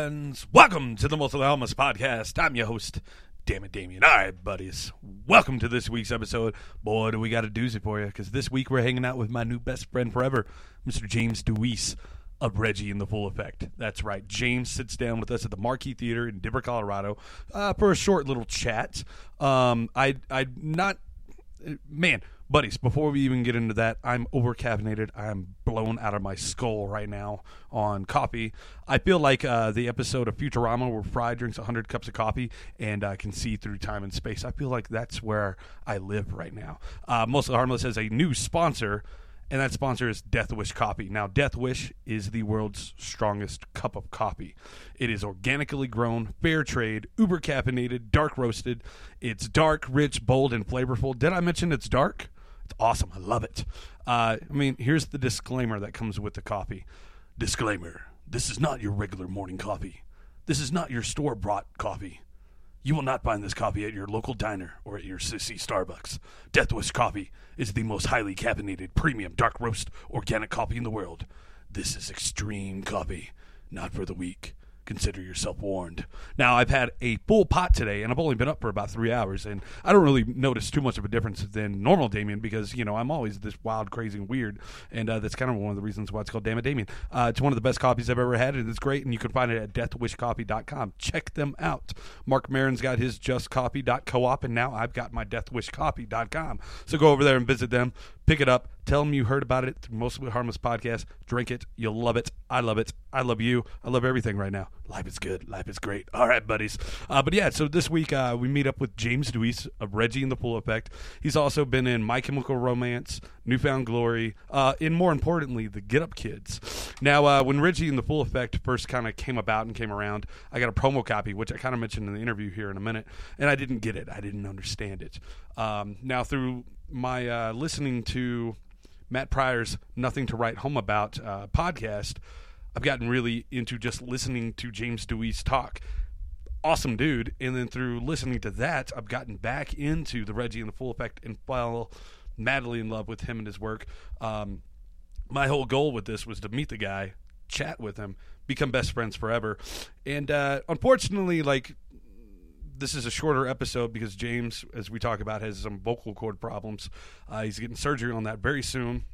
friends. Welcome to the Mostly Harmless Podcast. I'm your host, Damn it, Damien. All right, buddies. Welcome to this week's episode. Boy, do we got a doozy for you because this week we're hanging out with my new best friend forever, Mr. James Dewees of Reggie in the Full Effect. That's right. James sits down with us at the Marquis Theater in Denver, Colorado, uh, for a short little chat. Um, I, I not, man, buddies. Before we even get into that, I'm over caffeinated. I'm blown out of my skull right now on coffee. I feel like uh, the episode of Futurama where Fry drinks 100 cups of coffee and uh, can see through time and space. I feel like that's where I live right now. Uh, Mostly Harmless has a new sponsor and that sponsor is Death Wish Coffee. Now, Death Wish is the world's strongest cup of coffee. It is organically grown, fair trade, uber caffeinated, dark roasted. It's dark, rich, bold, and flavorful. Did I mention it's dark? Awesome. I love it. Uh, I mean, here's the disclaimer that comes with the coffee. Disclaimer: This is not your regular morning coffee. This is not your store bought coffee. You will not find this coffee at your local diner or at your sissy Starbucks. Death Wish Coffee is the most highly caffeinated, premium, dark roast, organic coffee in the world. This is extreme coffee, not for the weak. Consider yourself warned. Now, I've had a full pot today, and I've only been up for about three hours, and I don't really notice too much of a difference than normal Damien because, you know, I'm always this wild, crazy, and weird, and uh, that's kind of one of the reasons why it's called Damn It Damien. Uh, it's one of the best coffees I've ever had, and it's great, and you can find it at deathwishcoffee.com. Check them out. Marc Maron's got his justcoffee.coop, and now I've got my deathwishcoffee.com. So go over there and visit them, pick it up, tell them you heard about it through Mostly Harmless Podcast, drink it, you'll love it. I love it. I love you. I love everything right now. Life is good. Life is great. All right, buddies. Uh, but yeah, so this week uh, we meet up with James Dewees of Reggie and the Full Effect. He's also been in My Chemical Romance, New Found Glory, uh, and more importantly, the Get Up Kids. Now, uh, when Reggie and the Full Effect first kind of came about and came around, I got a promo copy, which I kind of mentioned in the interview here in a minute, and I didn't get it. I didn't understand it. Um, now, through my uh, listening to Matt Pryor's Nothing to Write Home About uh, podcast, I've gotten really into just listening to James Dewees talk. Awesome dude. And then through listening to that, I've gotten back into the Reggie and the Full Effect and fell madly in love with him and his work. Um, my whole goal with this was to meet the guy, chat with him, become best friends forever. And uh, unfortunately, like this is a shorter episode because James, as we talk about, has some vocal cord problems. Uh, he's getting surgery on that very soon.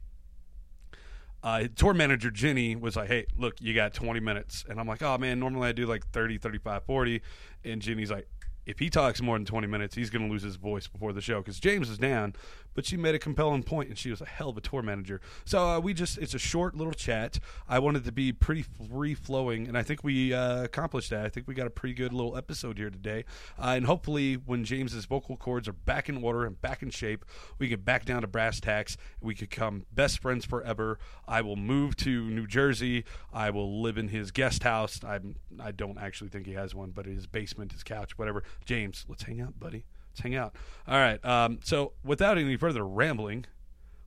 Uh, tour manager Jenny was like, "Hey, look, you got 20 minutes," and I'm like, "Oh man, normally I do like 30, 35, 40," and Jenny's like, "If he talks more than 20 minutes, he's going to lose his voice before the show because James is down." But she made a compelling point, and she was a hell of a tour manager. So uh, we just—it's a short little chat. I wanted to be pretty free flowing, and I think we uh, accomplished that. I think we got a pretty good little episode here today, uh, and hopefully, when James's vocal cords are back in order and back in shape, we get back down to brass tacks. We could become best friends forever. I will move to New Jersey. I will live in his guest house. I'm, I don't actually think he has one, but his basement, his couch, whatever. James, let's hang out, buddy. Let's hang out. All right. Um, so, without any further rambling,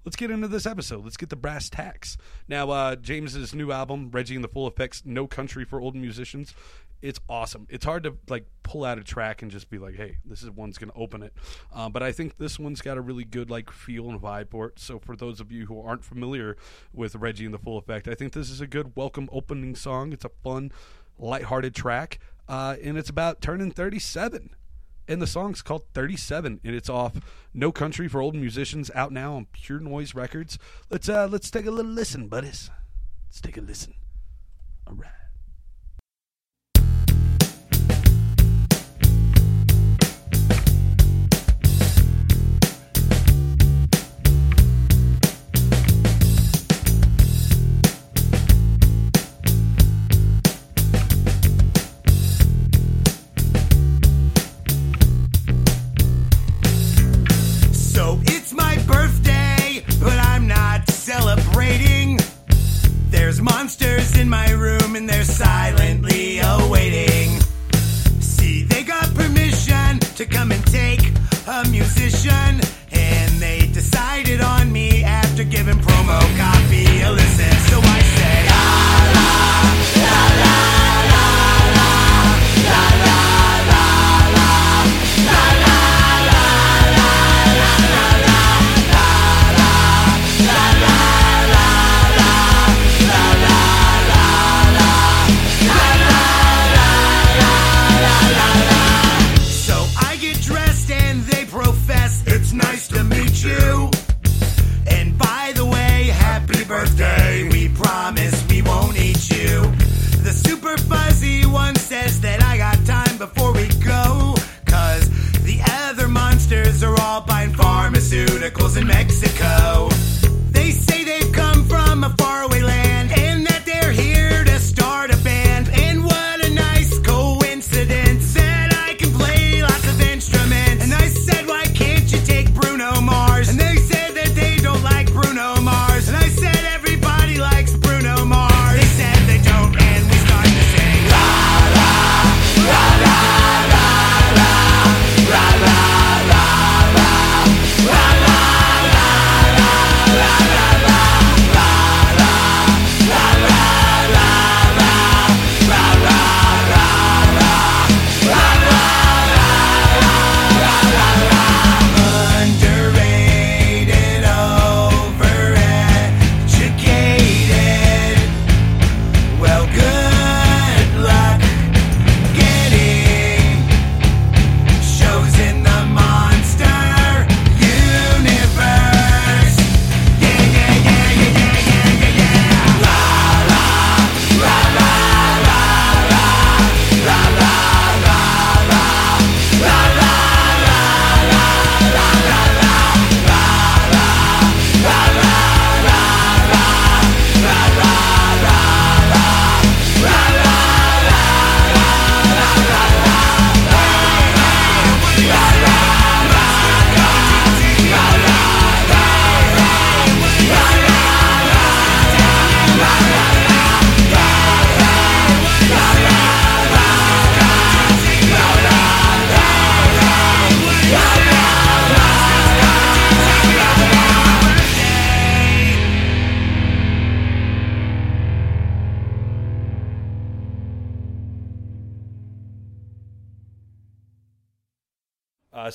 let's get into this episode. Let's get the brass tacks. Now, uh, James's new album, Reggie and the Full Effects, No Country for Old Musicians. It's awesome. It's hard to like pull out a track and just be like, "Hey, this is one's gonna open it." Um, but I think this one's got a really good like feel and vibe for it. So for those of you who aren't familiar with Reggie and the Full Effect, I think this is a good welcome opening song. It's a fun, lighthearted track, uh, and it's about turning thirty-seven and the song's called 37 and it's off no country for old musicians out now on pure noise records. Let's uh let's take a little listen buddies. Let's take a listen. All right to shine.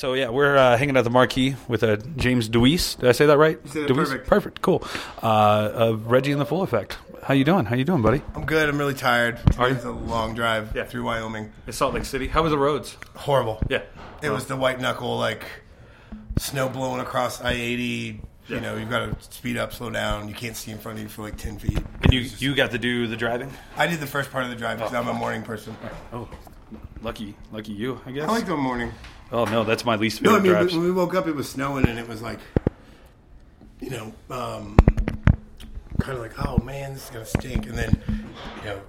So yeah, we're uh, hanging at the marquee with uh, James Dewees. Did I say that right? You said it Dewees? perfect. Perfect. Cool. Uh, Reggie and the Full Effect. How you doing? How you doing, buddy? I'm good. I'm really tired. Are you? It's a long drive Yeah. through Wyoming. It's Salt Lake City. How was the roads? Horrible. Yeah. It was the white knuckle, like snow blowing across I 80. Yeah. You know, you've got to speed up, slow down. You can't see in front of you for like 10 feet. And you you got to do the driving. I did the first part of the drive because I'm a morning person. Oh, lucky, lucky you, I guess. I like the morning. oh no, that's my least favorite. No, I mean, drives. when we woke up, it was snowing and it was like, you know, um, kind of like, oh man, this is going to stink. And then, you know,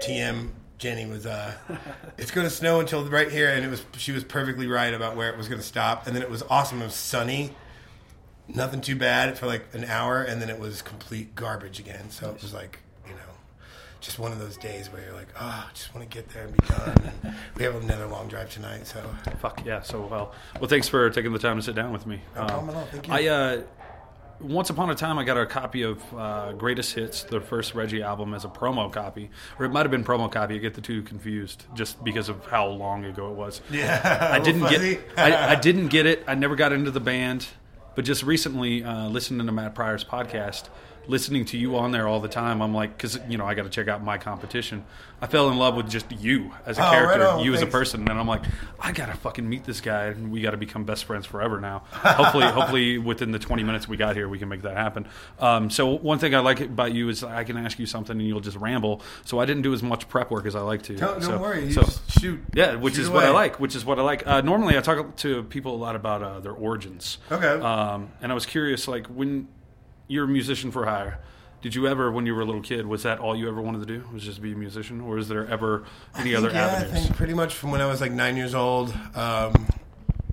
TM Jenny was, uh, it's going to snow until right here. And it was, she was perfectly right about where it was going to stop. And then it was awesome. It was sunny. Nothing too bad for like an hour. And then it was complete garbage again. So it was like, just one of those days where you're like, oh, I just want to get there and be done. And we have another long drive tonight. So Fuck yeah, so well. Well, thanks for taking the time to sit down with me. No problem at all. Thank you. I uh, once upon a time I got a copy of uh, Greatest Hits, the first Reggie album, as a promo copy, or it might have been promo copy. I get the two confused just because of how long ago it was. Yeah, I didn't get. I, I didn't get it. I never got into the band, but just recently, uh, listening to Matt Pryor's podcast, listening to you on there all the time, I'm like, because you know I got to check out my competition. I fell in love with just you as a Oh, character, on. you as a person, and I'm like, I gotta fucking meet this guy, and we got to become best friends forever now. hopefully, hopefully within the 20 minutes we got here, we can make that happen. Um, so one thing I like about you is I can ask you something and you'll just ramble. So I didn't do as much prep work as I like to. Don't, don't So- worry. You so- just shoot. yeah, which Shoot is what I like. Which is what I like. Uh, normally, I talk to people a lot about uh, their origins. Okay. Um, and I was curious, like when you're a musician for hire, did you ever, when you were a little kid, was that all you ever wanted to do? Was just be a musician, or is there ever any other yeah, avenues? I think pretty much from when I was like nine years old, um,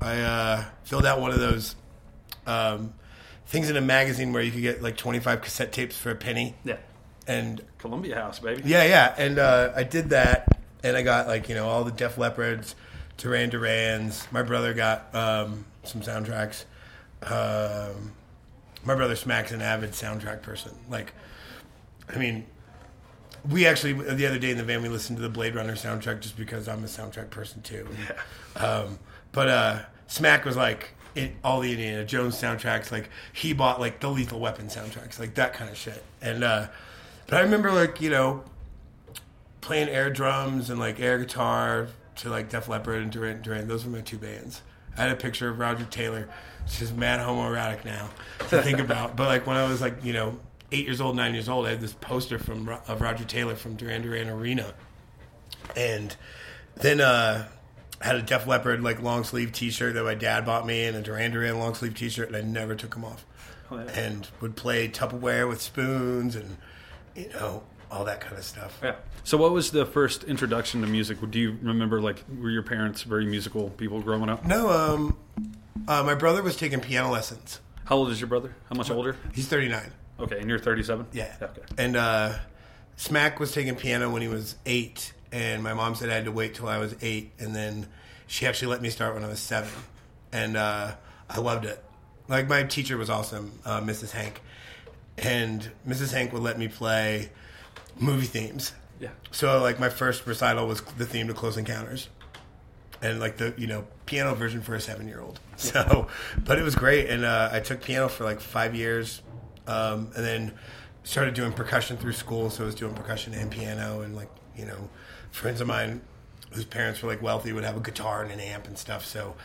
I uh, filled out one of those um, things in a magazine where you could get like 25 cassette tapes for a penny. yeah, And Columbia House, baby. yeah, yeah. And uh, I did that, and I got like, you know, all the Def Leppards, Duran Durans. My brother got um, some soundtracks. Um, my brother Smack's an avid soundtrack person. Like, I mean, we actually the other day in the van we listened to the Blade Runner soundtrack just because I'm a soundtrack person too. Um, but uh, Smack was like it, all the Indiana Jones soundtracks. Like he bought like the Lethal Weapon soundtracks, like that kind of shit. And uh, but I remember like you know playing air drums and like air guitar to like Def Leppard and Duran Duran. Those were my two bands. I had a picture of Roger Taylor. It's just mad homoerotic now to think about. But like when I was like you know eight years old, nine years old, I had this poster from of Roger Taylor from Duran Duran Arena, and then uh, I had a Def Leppard like long sleeve T shirt that my dad bought me, and a Duran Duran long sleeve T shirt, and I never took them off. Oh, yeah. And would play Tupperware with spoons and you know all that kind of stuff. Yeah. So, what was the first introduction to music? Do you remember, like, were your parents very musical people growing up? No, um, uh, my brother was taking piano lessons. How old is your brother? How much older? He's 39. Okay, and you're 37. Yeah. Okay. And uh, Smack was taking piano when he was eight, and my mom said I had to wait till I was eight, and then she actually let me start when I was seven, and uh, I loved it. Like my teacher was awesome, uh, Mrs. Hank, and Mrs. Hank would let me play movie themes. Yeah. So like my first recital was the theme to Close Encounters, and like the you know piano version for a seven year old. So, but it was great, and uh, I took piano for like five years, um, and then started doing percussion through school. So I was doing percussion and piano, and like you know, friends of mine whose parents were like wealthy would have a guitar and an amp and stuff. So,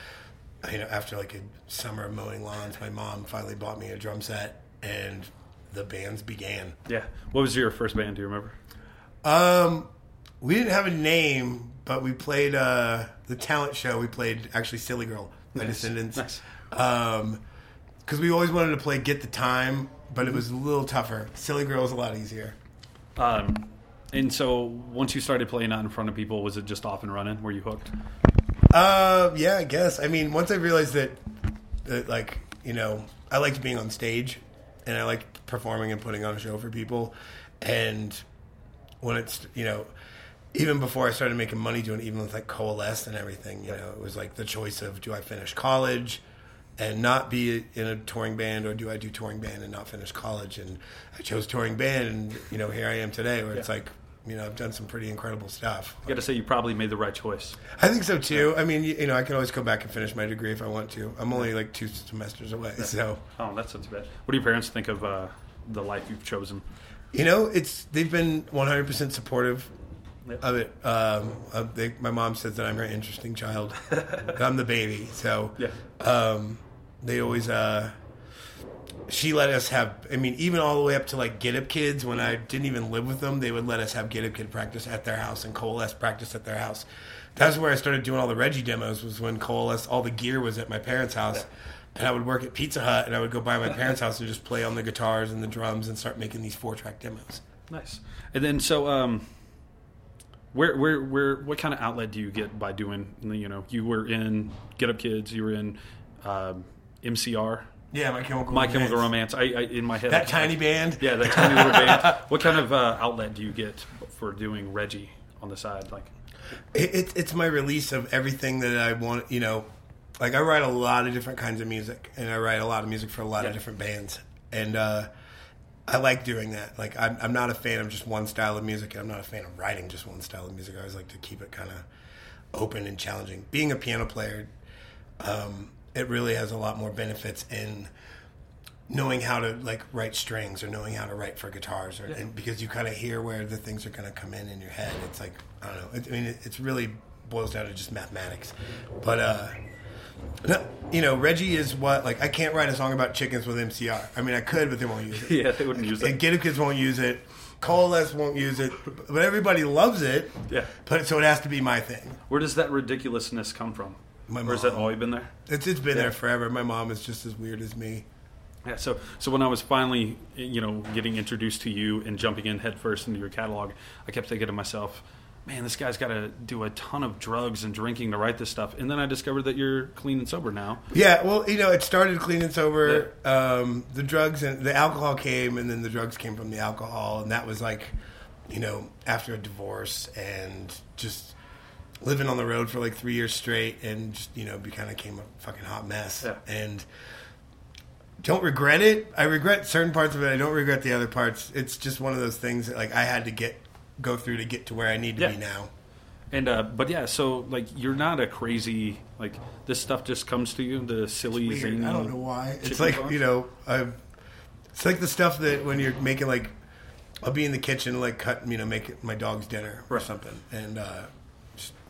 you know, after like a summer of mowing lawns, my mom finally bought me a drum set, and the bands began. Yeah. What was your first band? Do you remember? Um, we didn't have a name, but we played uh, the talent show. We played actually "Silly Girl" by Nice. Descendents. Nice. Um, because we always wanted to play "Get the Time," but it was a little tougher. "Silly Girl" was a lot easier. Um, and so, once you started playing out in front of people, was it just off and running? Were you hooked? Uh, yeah, I guess. I mean, once I realized that, that like you know, I liked being on stage, and I liked performing and putting on a show for people, and when it's you know, even before I started making money doing it, even with like Coalesce and everything, you know, it was like the choice of do I finish college and not be in a touring band, or do I do touring band and not finish college? And I chose touring band, and you know, here I am today, where it's like you know, I've done some pretty incredible stuff. I got to say, you probably made the right choice. I think so too. I mean, you, you know, I can always go back and finish my degree if I want to. I'm only like two semesters away, so Oh, that's not too bad. What do your parents think of uh, the life you've chosen? you know, it's they've been 100 percent supportive Yep. of it. Um, uh, they, my mom says that I'm her interesting child. I'm the baby, so Yeah. um, they always uh, she let us have i mean even all the way up to like get up kids when i didn't even live with them they would let us have get up kid practice at their house and coalesce practice at their house that's where i started doing all the reggie demos was when coalesce all the gear was at my parents house and i would work at pizza hut and i would go by my parents house and just play on the guitars and the drums and start making these four track demos Nice. And then, so, um, where, where, where, what kind of outlet do you get by doing? You know, you were in Get Up Kids, you were in um, MCR, yeah my chemical My Chemical Romance. I, I in my head, that I- tiny band yeah, that tiny little band. What kind of uh, outlet do you get for doing Reggie on the side? Like, it, it, it's my release of everything that I want. You know, like I write a lot of different kinds of music, and I write a lot of music for a lot Yeah. of different bands, and uh, I like doing that. Like I'm, I'm not a fan of just one style of music, and I'm not a fan of writing just one style of music. I always like to keep it kind of open and challenging. Being a piano player, um, it really has a lot more benefits in knowing how to like write strings or knowing how to write for guitars or and because you kind of hear where the things are going to come in in your head it's like i don't know it, i mean it, it's really boils down to just mathematics. But uh no, you know reggie is what like i can't write a song about chickens with mcr i mean i could but they won't use it. Yeah, they wouldn't use and it. Get Up Kids won't use it. Coalesce won't use it. But everybody loves it. Yeah. but so it has to be my thing. Where does that ridiculousness come from? My or has that always been there? it's, it's been Yeah. there forever my mom is just as weird as me Yeah, so so when I was finally, you know, getting introduced to you and jumping in headfirst into your catalog, I kept thinking to myself, man, this guy's got to do a ton of drugs and drinking to write this stuff. And then I discovered that you're clean and sober now. Yeah, well, you know, it started clean and sober. Um, the drugs and the alcohol came, and then the drugs came from the alcohol, and that was like, you know, after a divorce and just living on the road for like three years straight, and just you know, kind of became a fucking hot mess. Yeah. And don't regret it. I regret certain parts of it. I don't regret the other parts. It's just one of those things that like I had to get go through to get to where I need to Yeah. be now. And uh, but yeah, so like you're not a crazy like this stuff just comes to you the silly zany. I don't know why. It's like sauce? you know, I've, it's like the stuff that when you're making like, I'll be in the kitchen like cut, you know, make my dog's dinner or Right. something, and uh,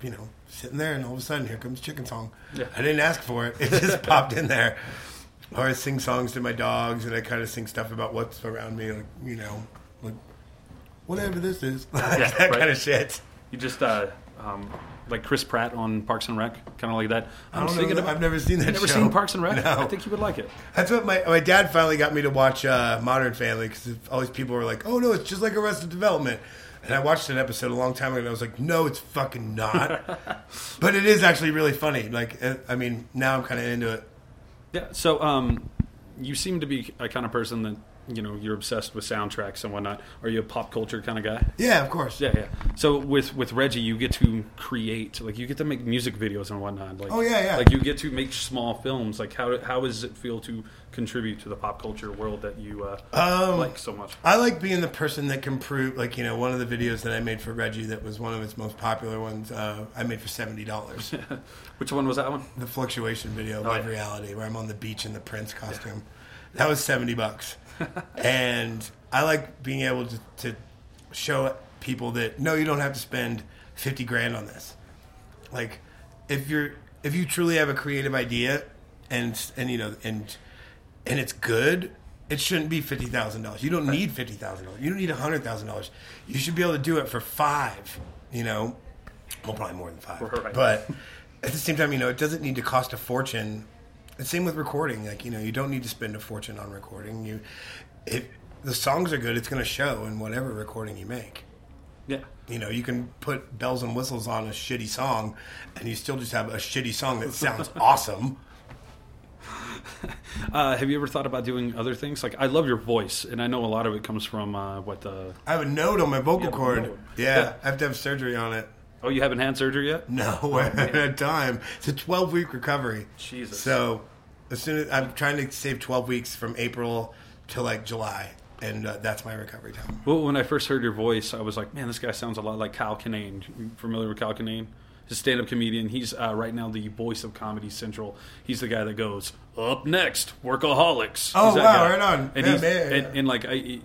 you know, sitting there, and all of a sudden here comes chicken song. Yeah. I didn't ask for it; it just popped in there. Or I sing songs to my dogs, and I kind of sing stuff about what's around me, like you know, like whatever this is, that right. kind of shit. You just uh, um, like Chris Pratt on Parks and Rec, kind of like that. I I'm don't know that- about. I've never seen that Never show. seen Parks and Rec? No. I think you would like it. That's what my my dad finally got me to watch uh, Modern Family because all these people were like, "Oh no, it's just like Arrested Development," and I watched an episode a long time ago, and I was like, "No, it's fucking not." but it is actually really funny. Like, uh, I mean, now I'm kind of into it. Yeah. So, um, you seem to be a kind of person that you know you're obsessed with soundtracks and whatnot. Are you a pop culture kind of guy? Yeah, of course. Yeah, yeah. So with with Reggie, you get to create, like you get to make music videos and whatnot. Like, Oh, yeah, yeah. Like you get to make small films. Like how how does it feel to contribute to the pop culture world that you uh, Um, like so much? I like being the person that can prove, like you know, one of the videos that I made for Reggie that was one of its most popular ones. Uh, I made for seventy dollars. Which one was that one? the fluctuation video, Oh, Live yeah. Reality, where I'm on the beach in the Prince costume. That was seventy bucks, and I like being able to, to show people that no, you don't have to spend fifty grand on this. Like, if you're if you truly have a creative idea, and and you know and and it's good. It shouldn't be fifty thousand dollars. You don't need fifty thousand dollars. You don't need hundred thousand dollars. You should be able to do it for five. You know, well, probably more than five. Right. But at the same time, you know, it doesn't need to cost a fortune. The same with recording. Like, you know, you don't need to spend a fortune on recording. You, if the songs are good, it's going to show in whatever recording you make. Yeah. You know, you can put bells and whistles on a shitty song, and you still just have a shitty song that sounds awesome. Uh, have you ever thought about doing other things? Like I love your voice, and I know a lot of it comes from uh, what the. I have a note on my vocal cord. Yeah, Yeah. I have to have surgery on it. Oh, you haven't had surgery yet? No, at a time. It's a 12 week recovery. Jesus. So, as soon as I'm trying to save 12 weeks from April to like July. and uh, that's my recovery time. Well, when I first heard your voice, I was like, man, this guy sounds a lot like Kyle Kinane. You familiar with Kyle Kinane? He's a stand-up comedian. He's uh, right now the voice of Comedy Central. He's the guy that goes up next, Workaholics. Oh, wow, guy. right on. And Yeah, man, yeah. and, and like I,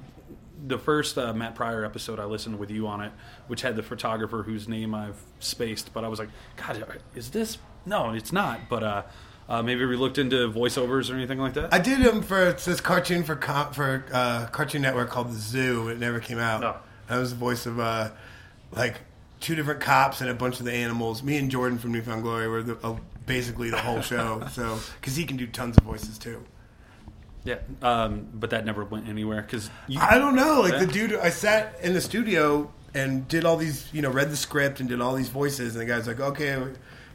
the first uh, Matt Pryor episode I listened with you on it, which had the photographer whose name I've spaced, but I was like, God, is this? No, it's not. But uh, uh, maybe we looked into voiceovers or anything like that. I did him for it's this cartoon for com- for uh, Cartoon Network called The Zoo. It never came out. No. I was the voice of uh, like two different cops and a bunch of the animals. Me and Jordan from New Found Glory were the, uh, basically the whole show. so because he can do tons of voices too. Yeah, um, but that never went anywhere because I don't know. Like the dude, I sat in the studio and did all these, you know, read the script and did all these voices, and the guy's like, "Okay,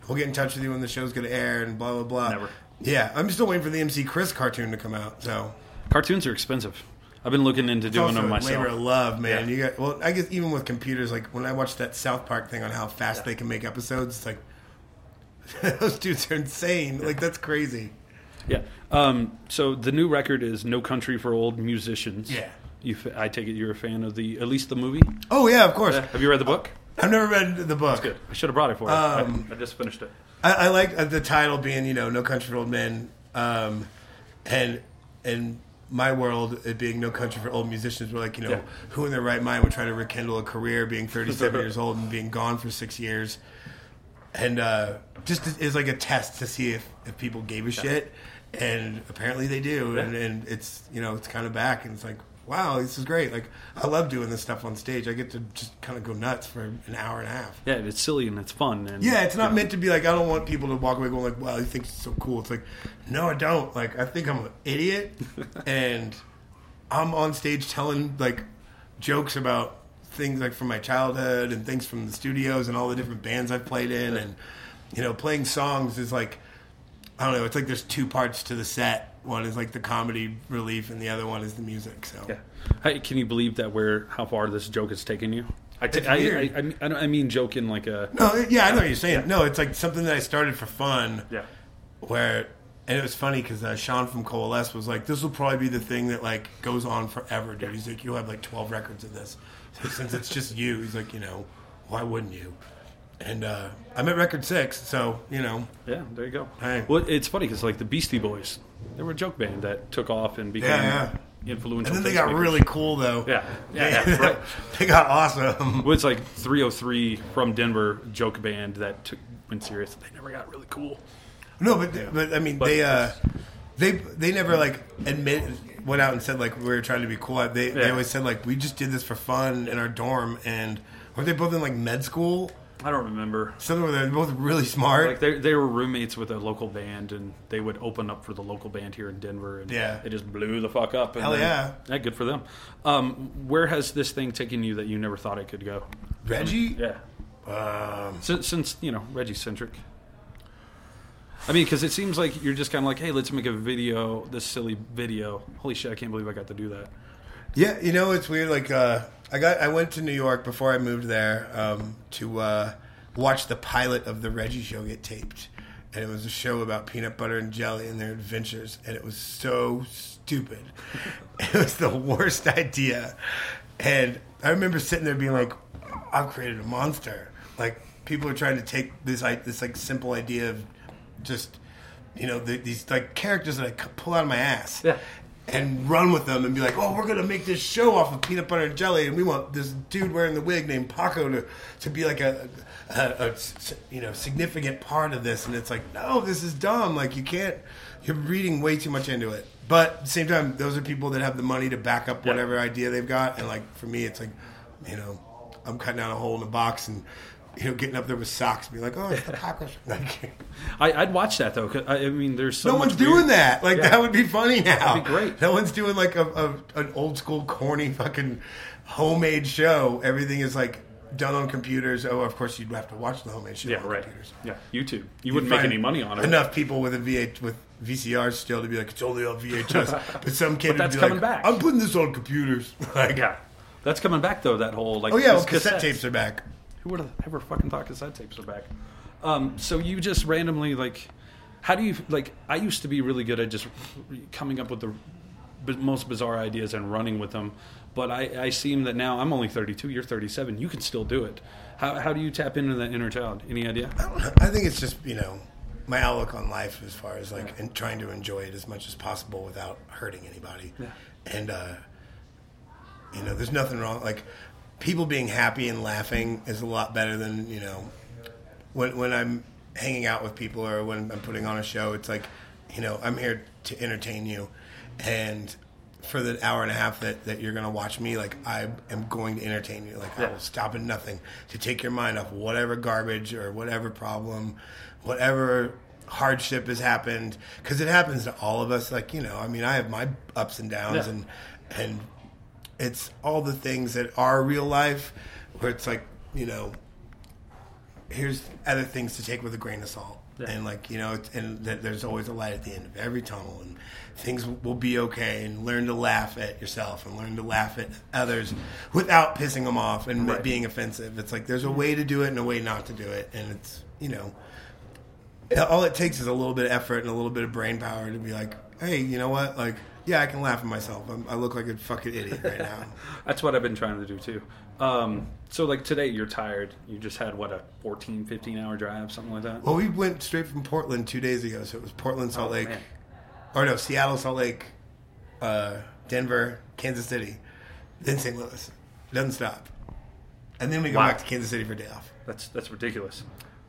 we'll get in touch with you when the show's going to air," and blah blah blah. Never. Yeah, I'm still waiting for the MC Chris cartoon to come out. So cartoons are expensive. I've been looking into it's doing also them myself. labor of love, man. Yeah. You got well, I guess even with computers, like when I watched that South Park thing on how fast they can make episodes, it's like those dudes are insane. Like that's crazy. Yeah. Um, so the new record is "No Country for Old Musicians." Yeah. You, I take it you're a fan of the at least the movie. Oh yeah, of course. Have you read the book? I've never read the book. That's good. I should have brought it for you. Um, I, I just finished it. I, I like uh, the title being, you know, "No Country for Old Men," um, and in my world, it being "No Country for Old Musicians." We're like, you know, Yeah. who in their right mind would try to rekindle a career, being 37 years old and being gone for six years, and uh, just is like a test to see if, if people gave a shit, and apparently they do, and, and it's you know it's kind of back, and it's like. Wow, this is great! Like, I love doing this stuff on stage. I get to just kind of go nuts for an hour and a half. Yeah, it's silly and it's fun. And Yeah, it's not meant to be like I don't want people to walk away going like, "Wow, he thinks it's so cool." It's like, no, I don't. Like, I think I'm an idiot, and I'm on stage telling like jokes about things like from my childhood and things from the studios and all the different bands I've played in, and you know, playing songs is like I don't know. It's like there's two parts to the set. One is like the comedy relief, and the other one is the music. So Yeah. Hey, can you believe that where how far this joke has taken you? I, t- It's I, I, weird. I, mean- I, I mean joke in like a no, yeah, I know what you're saying. No, it's like something that I started for fun. yeah. where and it was funny because uh, Sean from Coalesce was like, "This will probably be the thing that like goes on forever, dude." He's like, "You'll have like twelve records of this since it's just you." He's like, "You know, why wouldn't you?" And uh, I'm at record six, so you know, Yeah, there you go. Hey. Well, it's funny because like the Beastie Boys, they were a joke band that took off and became Yeah, influential. and then they got tastemakers. really cool though. Yeah, yeah, yeah, right. they got awesome. Well, it's like 3OH!3 from Denver joke band that took went serious. They never got really cool. No, but but I mean, But they uh, they they never like admit went out and said like we were trying to be cool. They they always said like we just did this for fun in our dorm, and weren't they both in like med school? I don't remember. Something where they're both really smart. Like they they were roommates with a local band, and they would open up for the local band here in Denver, and Yeah. it just blew the fuck up. And Hell then- yeah. yeah, good for them. Um, where has this thing taken you that you never thought it could go? Reggie? Yeah, Um, since, since you know Reggie centric. I mean, because it seems like you're just kind of like, hey, let's make a video, this silly video. Holy shit, I can't believe I got to do that. yeah, you know it's weird. Like uh, I got I went to New York before I moved there um, to uh, watch the pilot of the Reggie show get taped, and it was a show about peanut butter and jelly and their adventures, and it was so stupid. it was the worst idea, and I remember sitting there being like, "I've created a monster." Like people are trying to take this like this like simple idea of just you know the, these like characters that I pull out of my ass Yeah. And run with them and be like, oh, we're gonna make this show off of peanut butter and jelly, and we want this dude wearing the wig named Paco to to be like a, you know significant part of this, and it's like, no, this is dumb. Like you can't. You're reading way too much into it. But at the same time, those are people that have the money to back up Yeah. whatever idea they've got, and like for me, it's like, you know, I'm cutting out a hole in the box and. You know, getting up there with socks, and be like, "Oh, it's the Paco." Like, I, I'd watch that though. 'cause I, I mean, there's so no one's doing weird- that. Like Yeah. that would be funny now. That'd be great. No one's doing like a, a an old school corny fucking homemade show. Everything is like done on computers. Oh, of course you'd have to watch the homemade show Yeah, on right. computers. Yeah, YouTube. You You'd wouldn't make any money on it. Enough people with a V8 with VCRs still to be like it's only on VHS, but some kid But that's would be coming like, back. I'm putting this on computers. like, Yeah, that's coming back though. That whole like oh yeah, well, cassette tapes are back. Who would have ever fucking thought cassette tapes are back? Um, so you just randomly like, how do you like? I used to be really good at just coming up with the most bizarre ideas and running with them. But I, I seem that now I'm only 32. You're 37. You can still do it. How, how do you tap into that inner child? Any idea? I think it's just you know my outlook on life as far as like and trying to enjoy it as much as possible without hurting anybody. Yeah. And uh, you know, there's nothing wrong. Like people being happy and laughing is a lot better than you know when when I'm hanging out with people or when I'm putting on a show. It's like you know I'm here to entertain you, and for the hour and a half that, that you're going to watch me, like I am going to entertain you. Like I will stop at nothing to take your mind off whatever garbage or whatever problem, whatever hardship has happened, because it happens to all of us. Like you know, I mean, I have my ups and downs, Yeah. and and it's all the things that are real life, where it's like you know, here's other things to take with a grain of salt. Yeah. And like you know, it's, and that there's always a light at the end of every tunnel, and things will be okay. And learn to laugh at yourself, and learn to laugh at others without pissing them off and Right. being offensive. It's like there's a way to do it and a way not to do it, and it's you know, all it takes is a little bit of effort and a little bit of brain power to be like, hey, you know what? Like, yeah, I can laugh at myself. I'm, I look like a fucking idiot right now. That's what I've been trying to do too. Um, so like today you're tired. You just had what a 14, 15 hour drive, something like that. Well, we went straight from Portland two days ago, so it was Portland, Salt Oh, Lake, man. or no, Seattle, Salt Lake, uh, Denver, Kansas City, then St. Louis. Doesn't stop, and then we go Wow. back to Kansas City for a day off. That's that's ridiculous.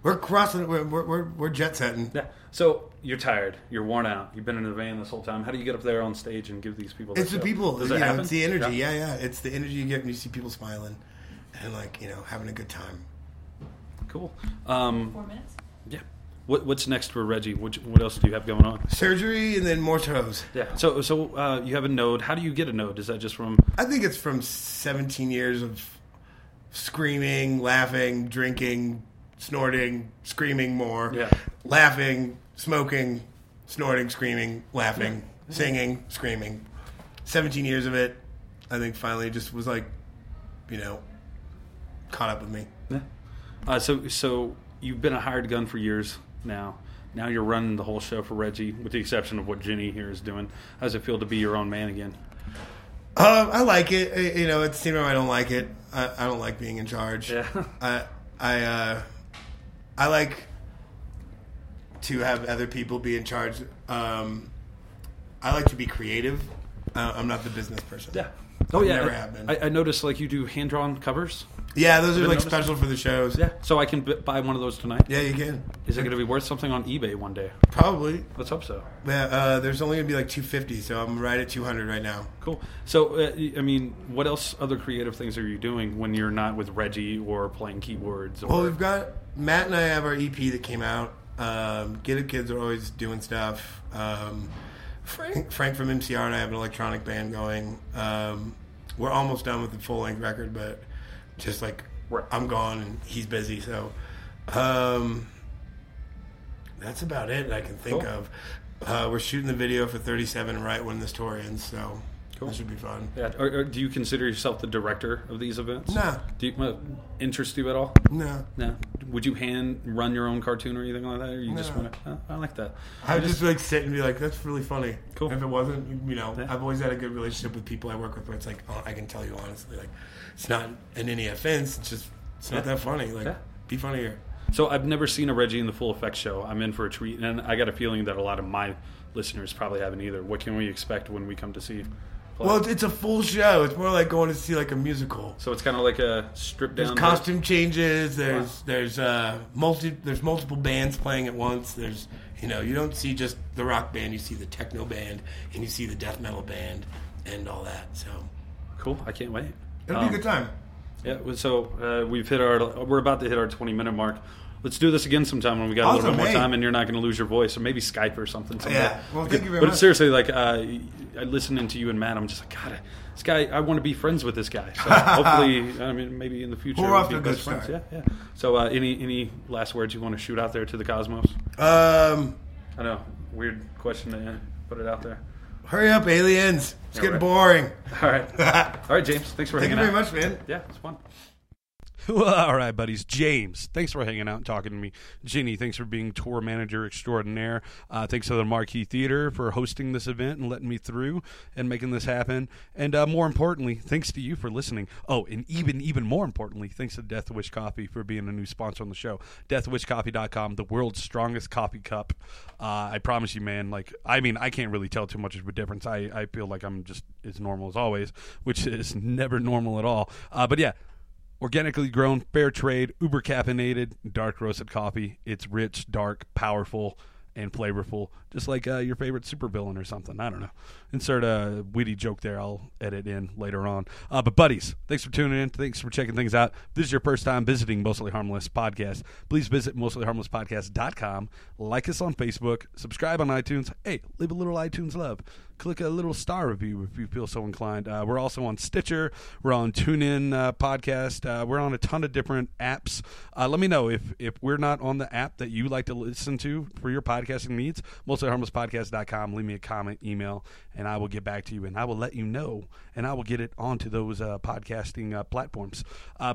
We're crossing. We're we're, we're, we're jet setting. Yeah. So you're tired. You're worn out. You've been in the van this whole time. How do you get up there on stage and give these people? It's that the show? people. Does you it know, happen? it's the energy. Yeah. yeah, It's the energy you get when you see people smiling, and like you know having a good time. Cool. Um, Four minutes. yeah. What, what's next for Reggie? What, what else do you have going on? Surgery and then more toes. Yeah. So so uh, you have a node. How do you get a node? Is that just from? I think it's from 17 years of screaming, laughing, drinking, snorting, screaming more, Yeah. laughing, smoking, snorting, screaming, laughing, singing, screaming. 17 years of it, I think finally just was like, you know, caught up with me. Yeah. Uh, so so you've been a hired gun for years now. Now you're running the whole show for Reggie, with the exception of what Jenny here is doing. How does it feel to be your own man again? Um, I like it. I- You know, at the same time, I don't like it. I, I don't like being in charge. Yeah. I I uh, I like to have other people be in charge. Um, I like to be creative. Uh, I'm not the business person. Yeah. Oh yeah. Never I- have been. I, I noticed like you do hand drawn covers. Yeah, those are like noticed? special for the shows. Yeah. So I can b- buy one of those tonight. Yeah, you can. Is it going to be worth something on eBay one day? Probably. Let's hope so. Yeah, uh, there's only gonna be like 250, so I'm right at 200 right now. Cool. So, uh, I mean, what else other creative things are you doing when you're not with Reggie or playing keyboards? Or, Well, we've got Matt and I have our EP that came out. Um, Get Up Kids are always doing stuff. Um, Frank, Frank from MCR and I have an electronic band going. Um, we're almost done with the full length record, but just like I'm gone and he's busy, so um, that's about it I can think Cool. of. Uh, we're shooting the video for 37 right when this tour ends, so Cool. that should be fun. yeah. Or, or do you consider yourself the director of these events? Nah. Do you uh, interest you at all? No, No. Would you hand run your own cartoon or anything like that, or you just No. want to? I like that. I would just like sit and be like, "That's really funny." Cool. If it wasn't, you know, Yeah. I've always had a good relationship with people I work with, where it's like, oh, I can tell you honestly, like, it's not in any offense. It's just, it's not Yeah. that funny. Like, Yeah. be funnier. So I've never seen a Reggie in the full effect show. I'm in for a treat, and I got a feeling that a lot of my listeners probably haven't either. What can we expect when we come to see? Play? Well, it's, a full show. It's more like going to see like a musical. so it's kind of like a stripped down. There's costume changes. There's Wow. there's uh multi there's multiple bands playing at once. There's you know you don't see just the rock band. You see the techno band and you see the death metal band and all that. So Cool. I can't wait. it'll Um, be a good time. Yeah. So uh, we've hit our. We're about to hit our 20 minute mark. Let's do this again sometime when we got a little bit more hey. time and you're not going to lose your voice, or maybe Skype or something. someday. Yeah. Well, thank you very but much. seriously, like uh, I listening to you and Matt, I'm just like, God, this guy. I want to be friends with this guy. So hopefully, I mean, maybe in the future, We're we'll off be to a good best friends. start. Yeah, yeah. So uh, any any last words you want to shoot out there to the cosmos? Um, I know, weird question to put it out there. hurry up, aliens! It's Yeah, getting right. boring. All right, all right, James. Thanks for Thank you very out. much, man. Yeah, it's fun. All right, buddies. James, thanks for hanging out and talking to me. Jenny, thanks for being tour manager extraordinaire. Uh, thanks to the Marquis Theater for hosting this event and letting me through and making this happen. And uh, more importantly, thanks to you for listening. Oh, and even even more importantly, thanks to Death Wish Coffee for being a new sponsor on the show. DeathWishCoffee.com, the world's strongest coffee cup. Uh, I promise you, man. Like, I mean, I can't really tell too much of a difference. I, I feel like I'm just as normal as always, which is never normal at all. Uh, but yeah organically grown, fair trade, uber caffeinated, dark roasted coffee. It's rich, dark, powerful, and flavorful, just like uh, your favorite supervillain or something. I don't know. Insert a witty joke there. I'll edit in later on. Uh, but buddies, thanks for tuning in. Thanks for checking things out. If this is your first time visiting Mostly Harmless Podcast. Please visit mostlyharmlesspodcast.com. Like us on Facebook. Subscribe on iTunes. Hey, leave a little iTunes love click a little star review if you feel so inclined. Uh, we're also on Stitcher. We're on TuneIn uh, Podcast. Uh, we're on a ton of different apps. Uh, let me know if, if we're not on the app that you like to listen to for your podcasting needs. MostlyHarmlessPodcast.com. Leave me a comment, email, and I will get back to you and I will let you know and I will get it onto those uh, podcasting uh, platforms.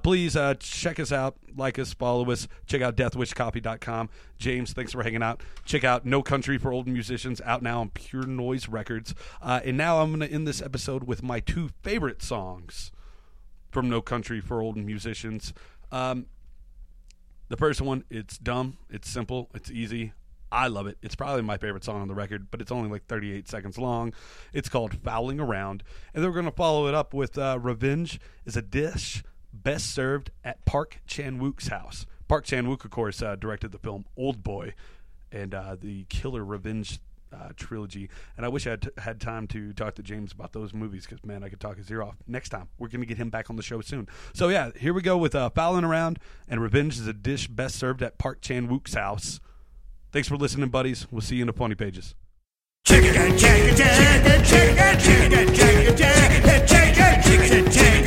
please check us out, like us, follow us. Check out DeathWishCoffee.com. James, thanks for hanging out. Check out No Country for Old Musicians out now on Pure Noise Records. Uh, and now I'm going to end this episode with my two favorite songs from No Country for Old Musicians. Um, the first one, it's dumb, it's simple, it's easy. I love it. It's probably my favorite song on the record, but it's only like 38 seconds long. It's called Fowling Around. And then we're going to follow it up with uh, Revenge is a dish best served at Park Chan Wook's house. Park Chan Wook, of course, uh, directed the film Old Boy and uh, the killer revenge uh, trilogy. And I wish I had, t- had time to talk to James about those movies because, man, I could talk his ear off. Next time, we're going to get him back on the show soon. So, yeah, here we go with uh, Fowling Around, and Revenge is a dish best served at Park Chan Wook's house. Thanks for listening, buddies. We'll see you in the funny pages. Chicken, chicken, chicken, chicken, chicken, chicken, chicken, chicken, chicken, chicken, chicken, chicken, chicken, chicken, chicken,